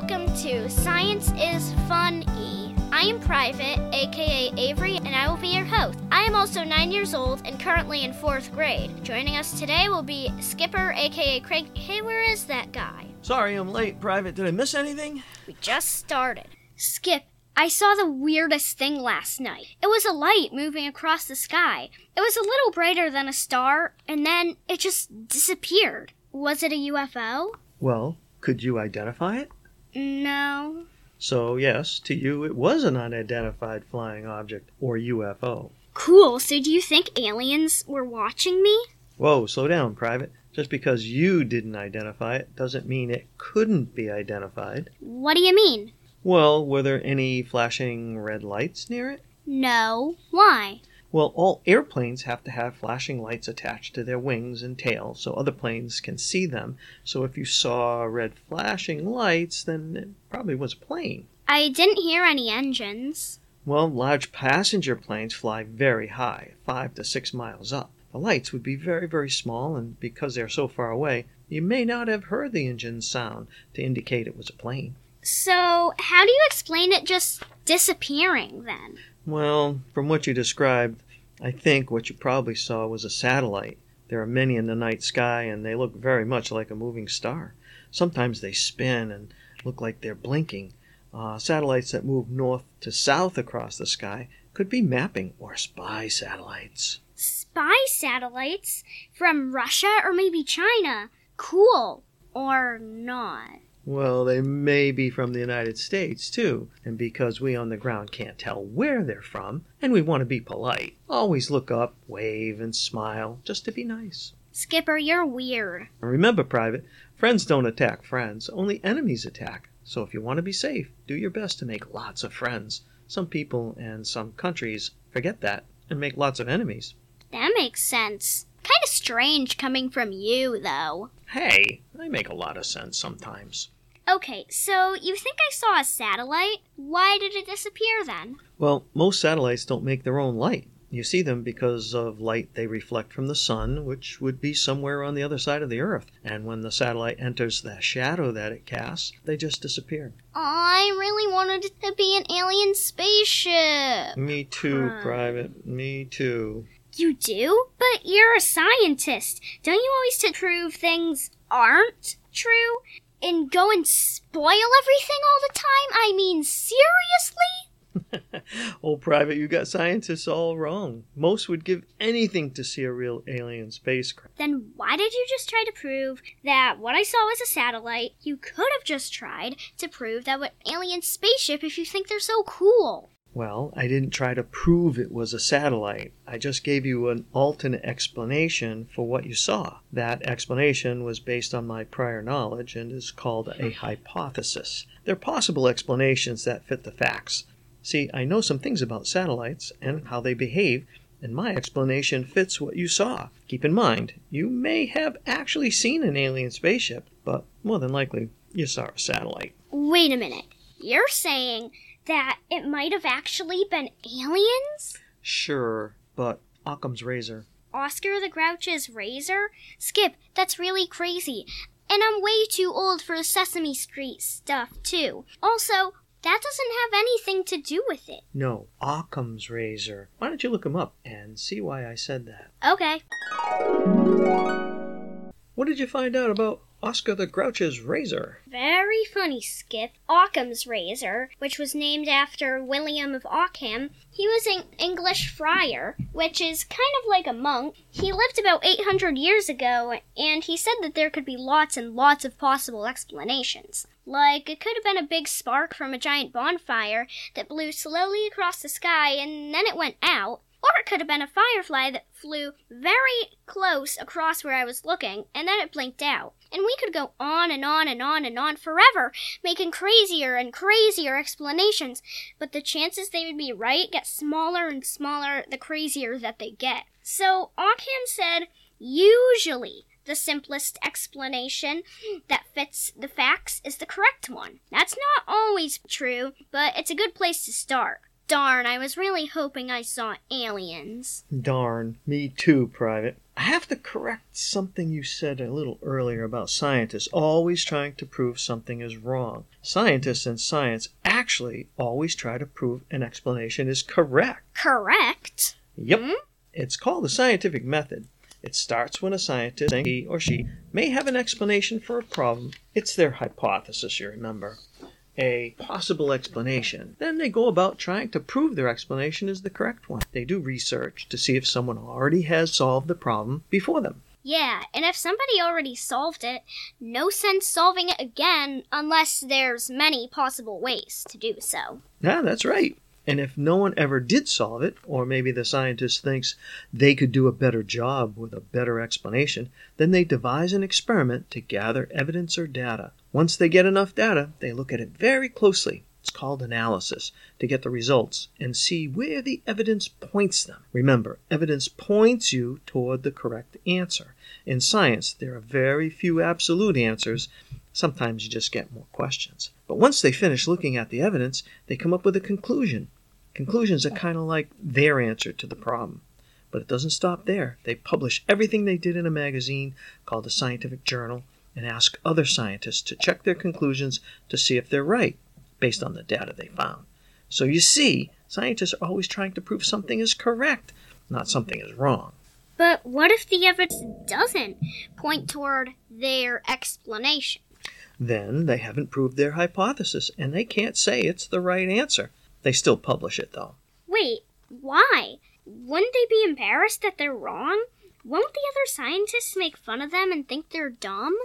welcome to Science is Fun E. I am Private, aka Avery, and I will be your host. I am also nine years old and currently in fourth grade. Joining us today will be Skipper, aka Craig. Hey, where is that guy? Sorry, I'm late, Private. Did I miss anything? We just started. Skip, I saw the weirdest thing last night. It was a light moving across the sky. It was a little brighter than a star, and then it just disappeared. Was it a UFO? Well, could you identify it? No. So, yes, to you it was an unidentified flying object, or UFO. Cool. So do you think aliens were watching me? Whoa, slow down, Private. Just because you didn't identify it doesn't mean it couldn't be identified. What do you mean? Well, were there any flashing red lights near it? No. Why? Well, all airplanes have to have flashing lights attached to their wings and tail so other planes can see them. So if you saw red flashing lights, then it probably was a plane. I didn't hear any engines. Well, large passenger planes fly very high, five to six miles up. The lights would be very, very small, and because they're so far away, you may not have heard the engine's sound to indicate it was a plane. So, how do you explain it just disappearing then? Well, from what you described, I think what you probably saw was a satellite. There are many in the night sky, and they look very much like a moving star. Sometimes they spin and look like they're blinking. Uh, satellites that move north to south across the sky could be mapping or spy satellites. Spy satellites? From Russia or maybe China? Cool. Or not. Well, they may be from the United States, too, and because we on the ground can't tell where they're from, and we want to be polite, always look up, wave, and smile, just to be nice. Skipper, you're weird. And remember, Private, friends don't attack friends, only enemies attack. So if you want to be safe, do your best to make lots of friends. Some people and some countries forget that and make lots of enemies. That makes sense. Kind of strange coming from you, though. Hey, I make a lot of sense sometimes. Okay, so you think I saw a satellite? Why did it disappear then? Well, most satellites don't make their own light. You see them because of light they reflect from the sun, which would be somewhere on the other side of the Earth. And when the satellite enters the shadow that it casts, they just disappear. I really wanted it to be an alien spaceship. Me too. Private. Me too. You do? But you're a scientist. Don't you always to prove things aren't true? And go and spoil everything all the time? I mean, seriously? oh, Private, you got scientists all wrong. Most would give anything to see a real alien spacecraft. Then why did you just try to prove that what I saw was a satellite? You could have just tried to prove that what alien spaceship if you think they're so cool. Well, I didn't try to prove it was a satellite. I just gave you an alternate explanation for what you saw. That explanation was based on my prior knowledge and is called a hypothesis. They're possible explanations that fit the facts. See, I know some things about satellites and how they behave, and my explanation fits what you saw. Keep in mind, you may have actually seen an alien spaceship, but more than likely, you saw a satellite. Wait a minute. You're saying that it might have actually been aliens? Sure, but Occam's razor. Oscar the Grouch's razor? Skip, that's really crazy. And I'm way too old for Sesame Street stuff, too. Also, that doesn't have anything to do with it. No, Occam's razor. Why don't you look him up and see why I said that? Okay. What did you find out about Oscar the Grouch's razor? Very funny, Skip. Occam's razor, which was named after William of Ockham, he was an English friar, which is kind of like a monk. He lived about 800 years ago, and he said that there could be lots and lots of possible explanations. Like, it could have been a big spark from a giant bonfire that blew slowly across the sky and then it went out. Or it could have been a firefly that flew very close across where I was looking, and then it blinked out. And we could go on and on and on and on forever, making crazier and crazier explanations, but the chances they would be right get smaller and smaller the crazier that they get. So Ockham said, usually the simplest explanation that fits the facts is the correct one. That's not always true, but it's a good place to start. Darn, I was really hoping I saw aliens. Darn, me too, Private. I have to correct something you said a little earlier about scientists always trying to prove something is wrong. Scientists and science actually always try to prove an explanation is correct. Correct? Yep. Hmm? It's called the scientific method. It starts when a scientist thinks he or she may have an explanation for a problem. It's their hypothesis, you remember. A possible explanation. Then they go about trying to prove their explanation is the correct one. They do research to see if someone already has solved the problem before them. Yeah, and if somebody already solved it, no sense solving it again unless there's many possible ways to do so. Yeah, that's right. And if no one ever did solve it, or maybe the scientist thinks they could do a better job with a better explanation, then they devise an experiment to gather evidence or data. Once they get enough data, they look at it very closely. It's called analysis to get the results and see where the evidence points them. Remember, evidence points you toward the correct answer. In science, there are very few absolute answers. Sometimes you just get more questions. But once they finish looking at the evidence, they come up with a conclusion. Conclusions are kind of like their answer to the problem. But it doesn't stop there. They publish everything they did in a magazine called a scientific journal and ask other scientists to check their conclusions to see if they're right based on the data they found. So you see, scientists are always trying to prove something is correct, not something is wrong. But what if the evidence doesn't point toward their explanation? Then they haven't proved their hypothesis and they can't say it's the right answer. They still publish it though. Wait, why? Wouldn't they be embarrassed that they're wrong? Won't the other scientists make fun of them and think they're dumb?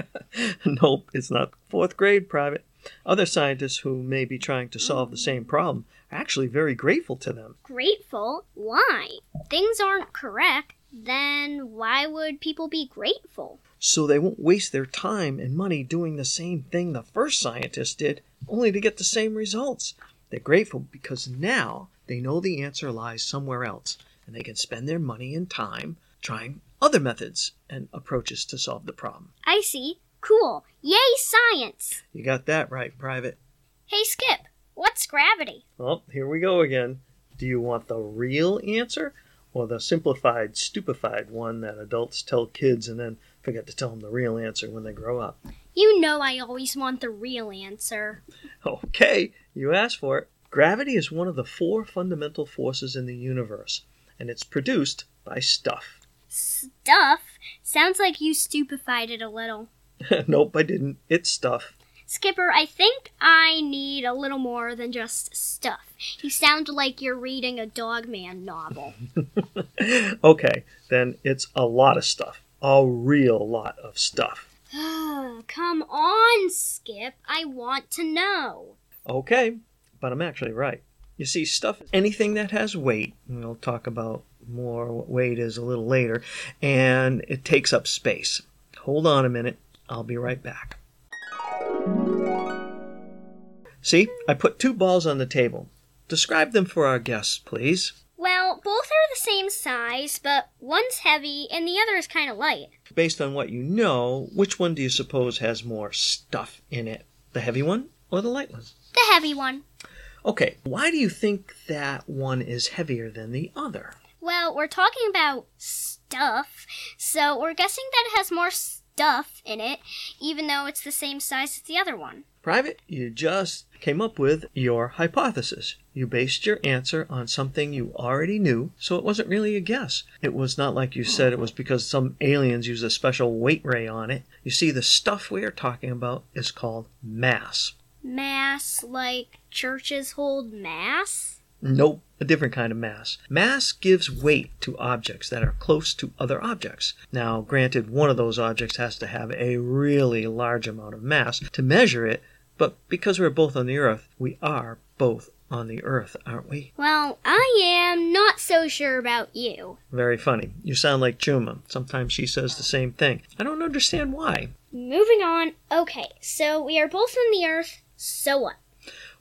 nope, it's not fourth grade private. Other scientists who may be trying to solve the same problem are actually very grateful to them. Grateful? Why? Things aren't correct. Then why would people be grateful? So they won't waste their time and money doing the same thing the first scientist did, only to get the same results. They're grateful because now they know the answer lies somewhere else, and they can spend their money and time trying other methods and approaches to solve the problem. I see. Cool. Yay, science! You got that right, Private. Hey, Skip, what's gravity? Well, here we go again. Do you want the real answer or the simplified, stupefied one that adults tell kids and then forget to tell them the real answer when they grow up? You know I always want the real answer. Okay, you asked for it. Gravity is one of the four fundamental forces in the universe, and it's produced by stuff. Stuff? Sounds like you stupefied it a little. nope, I didn't. It's stuff. Skipper, I think I need a little more than just stuff. You sound like you're reading a Dogman novel. okay, then it's a lot of stuff. A real lot of stuff. Ah, come on, Skip. I want to know. Okay, but I'm actually right. You see, stuff is anything that has weight, and we'll talk about more what weight is a little later, and it takes up space. Hold on a minute, I'll be right back. See, I put two balls on the table. Describe them for our guests, please. Well, both are the same size, but one's heavy and the other is kind of light. Based on what you know, which one do you suppose has more stuff in it? The heavy one or the light one? The heavy one. Okay, why do you think that one is heavier than the other? Well, we're talking about stuff, so we're guessing that it has more stuff in it, even though it's the same size as the other one. Private, you just came up with your hypothesis. You based your answer on something you already knew, so it wasn't really a guess. It was not like you said it was because some aliens use a special weight ray on it. You see, the stuff we are talking about is called mass. Mass, like churches hold mass? Nope, a different kind of mass. Mass gives weight to objects that are close to other objects. Now, granted, one of those objects has to have a really large amount of mass to measure it, but because we're both on the Earth, we are both on the Earth, aren't we? Well, I am not so sure about you. Very funny. You sound like Chuma. Sometimes she says the same thing. I don't understand why. Moving on. Okay, so we are both on the Earth, so what?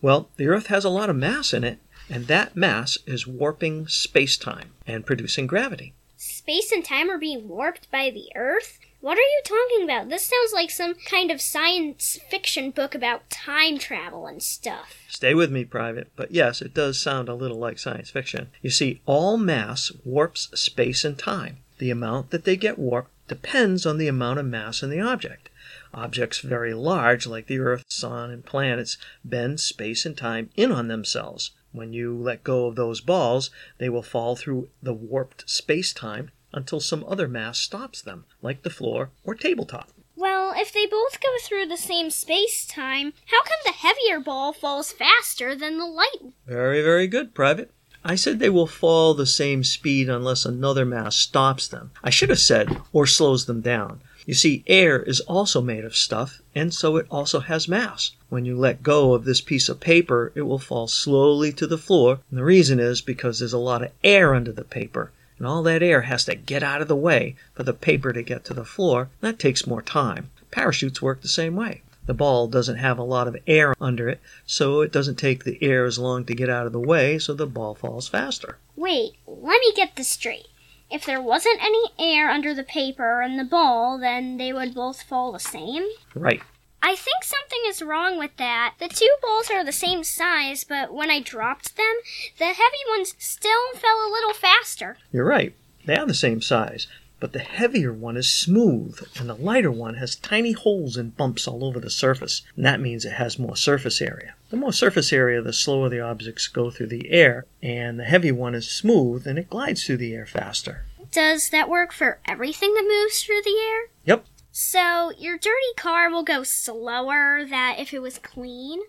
Well, the Earth has a lot of mass in it, and that mass is warping space time and producing gravity. Space and time are being warped by the Earth? What are you talking about? This sounds like some kind of science fiction book about time travel and stuff. Stay with me, Private, but yes, it does sound a little like science fiction. You see, all mass warps space and time. The amount that they get warped depends on the amount of mass in the object. Objects very large, like the Earth, Sun, and planets, bend space and time in on themselves. When you let go of those balls, they will fall through the warped space time until some other mass stops them, like the floor or tabletop. Well, if they both go through the same space time, how come the heavier ball falls faster than the light? Very, very good, Private. I said they will fall the same speed unless another mass stops them. I should have said, or slows them down. You see, air is also made of stuff, and so it also has mass. When you let go of this piece of paper, it will fall slowly to the floor, and the reason is because there's a lot of air under the paper and all that air has to get out of the way for the paper to get to the floor. That takes more time. Parachutes work the same way. The ball doesn't have a lot of air under it, so it doesn't take the air as long to get out of the way, so the ball falls faster. Wait, let me get this straight. If there wasn't any air under the paper and the ball, then they would both fall the same? Right. I think something is wrong with that. The two balls are the same size, but when I dropped them, the heavy ones still fell a little faster. You're right. They are the same size, but the heavier one is smooth, and the lighter one has tiny holes and bumps all over the surface, and that means it has more surface area. The more surface area, the slower the objects go through the air, and the heavy one is smooth and it glides through the air faster. Does that work for everything that moves through the air? Yep, so, your dirty car will go slower than if it was clean?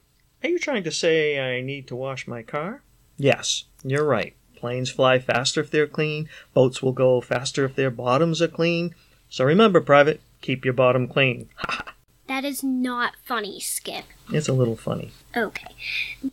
Are you trying to say I need to wash my car? Yes, you're right. Planes fly faster if they're clean, boats will go faster if their bottoms are clean. So remember, Private, keep your bottom clean. that is not funny, Skip. It's a little funny. Okay.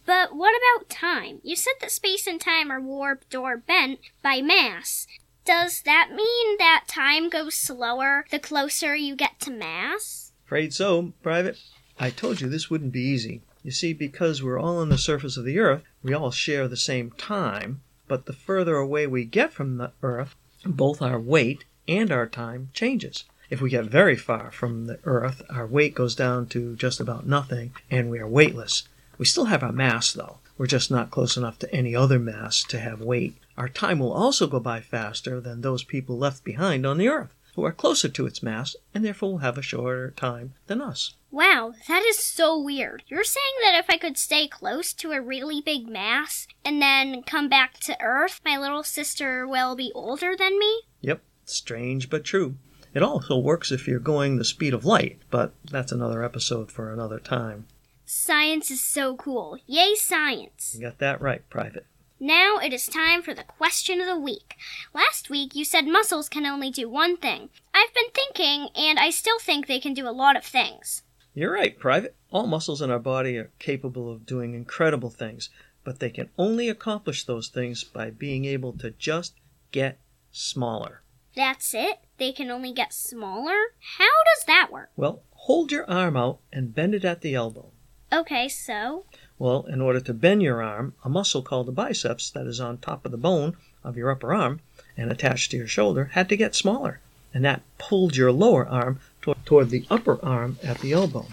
But what about time? You said that space and time are warped or bent by mass. Does that mean that time goes slower the closer you get to mass? Afraid so, Private. I told you this wouldn't be easy. You see, because we're all on the surface of the Earth, we all share the same time, but the further away we get from the Earth, both our weight and our time changes. If we get very far from the Earth, our weight goes down to just about nothing, and we are weightless. We still have our mass, though. We're just not close enough to any other mass to have weight. Our time will also go by faster than those people left behind on the Earth, who are closer to its mass and therefore will have a shorter time than us. Wow, that is so weird. You're saying that if I could stay close to a really big mass and then come back to Earth, my little sister will be older than me? Yep, strange but true. It also works if you're going the speed of light, but that's another episode for another time. Science is so cool. Yay, science! You got that right, Private. Now it is time for the question of the week. Last week you said muscles can only do one thing. I've been thinking, and I still think they can do a lot of things. You're right, Private. All muscles in our body are capable of doing incredible things, but they can only accomplish those things by being able to just get smaller. That's it? They can only get smaller? How does that work? Well, hold your arm out and bend it at the elbow. Okay, so? Well, in order to bend your arm, a muscle called the biceps that is on top of the bone of your upper arm and attached to your shoulder had to get smaller, and that pulled your lower arm toward the upper arm at the elbow.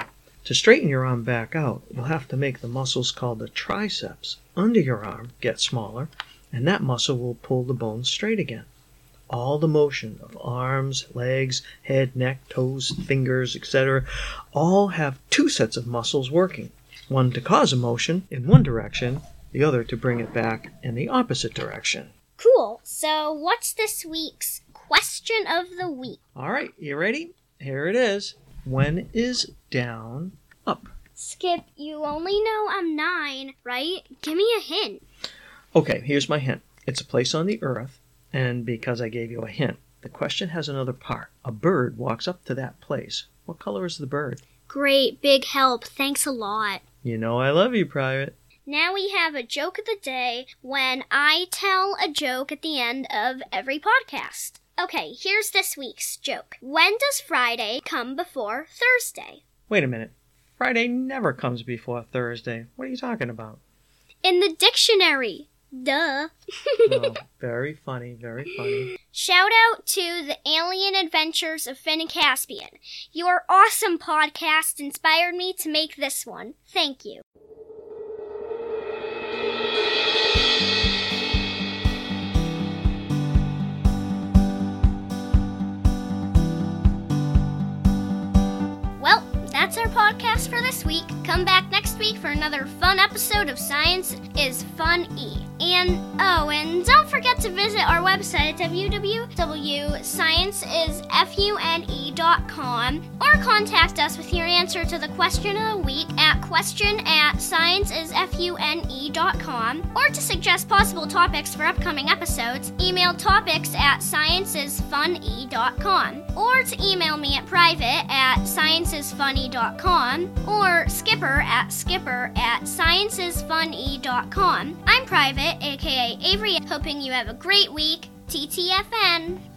To straighten your arm back out, you'll have to make the muscles called the triceps under your arm get smaller, and that muscle will pull the bone straight again. All the motion of arms, legs, head, neck, toes, fingers, etc., all have two sets of muscles working one to cause a motion in one direction, the other to bring it back in the opposite direction. Cool. So, what's this week's question of the week? All right, you ready? Here it is. When is down up? Skip, you only know I'm nine, right? Give me a hint. Okay, here's my hint. It's a place on the earth, and because I gave you a hint, the question has another part. A bird walks up to that place. What color is the bird? Great, big help. Thanks a lot. You know I love you, Private. Now we have a joke of the day when I tell a joke at the end of every podcast. Okay, here's this week's joke. When does Friday come before Thursday? Wait a minute. Friday never comes before Thursday. What are you talking about? In the dictionary. Duh. Oh, very funny, very funny. Shout out to the Alien Adventures of Finn and Caspian. Your awesome podcast inspired me to make this one. Thank you. Well, that's our podcast for this week. Come back next week for another fun episode of Science is Fun E. And oh, and don't forget to visit our website at www.scienceisfune.com or contact us with your answer to the question of the week at question at scienceisfune.com or to suggest possible topics for upcoming episodes, email topics at scienceisfune.com or to email me at private at scienceisfune.com or skipper at skipper at scienceisfune.com. I'm private, aka Avery, hoping you have a great week. TTFN.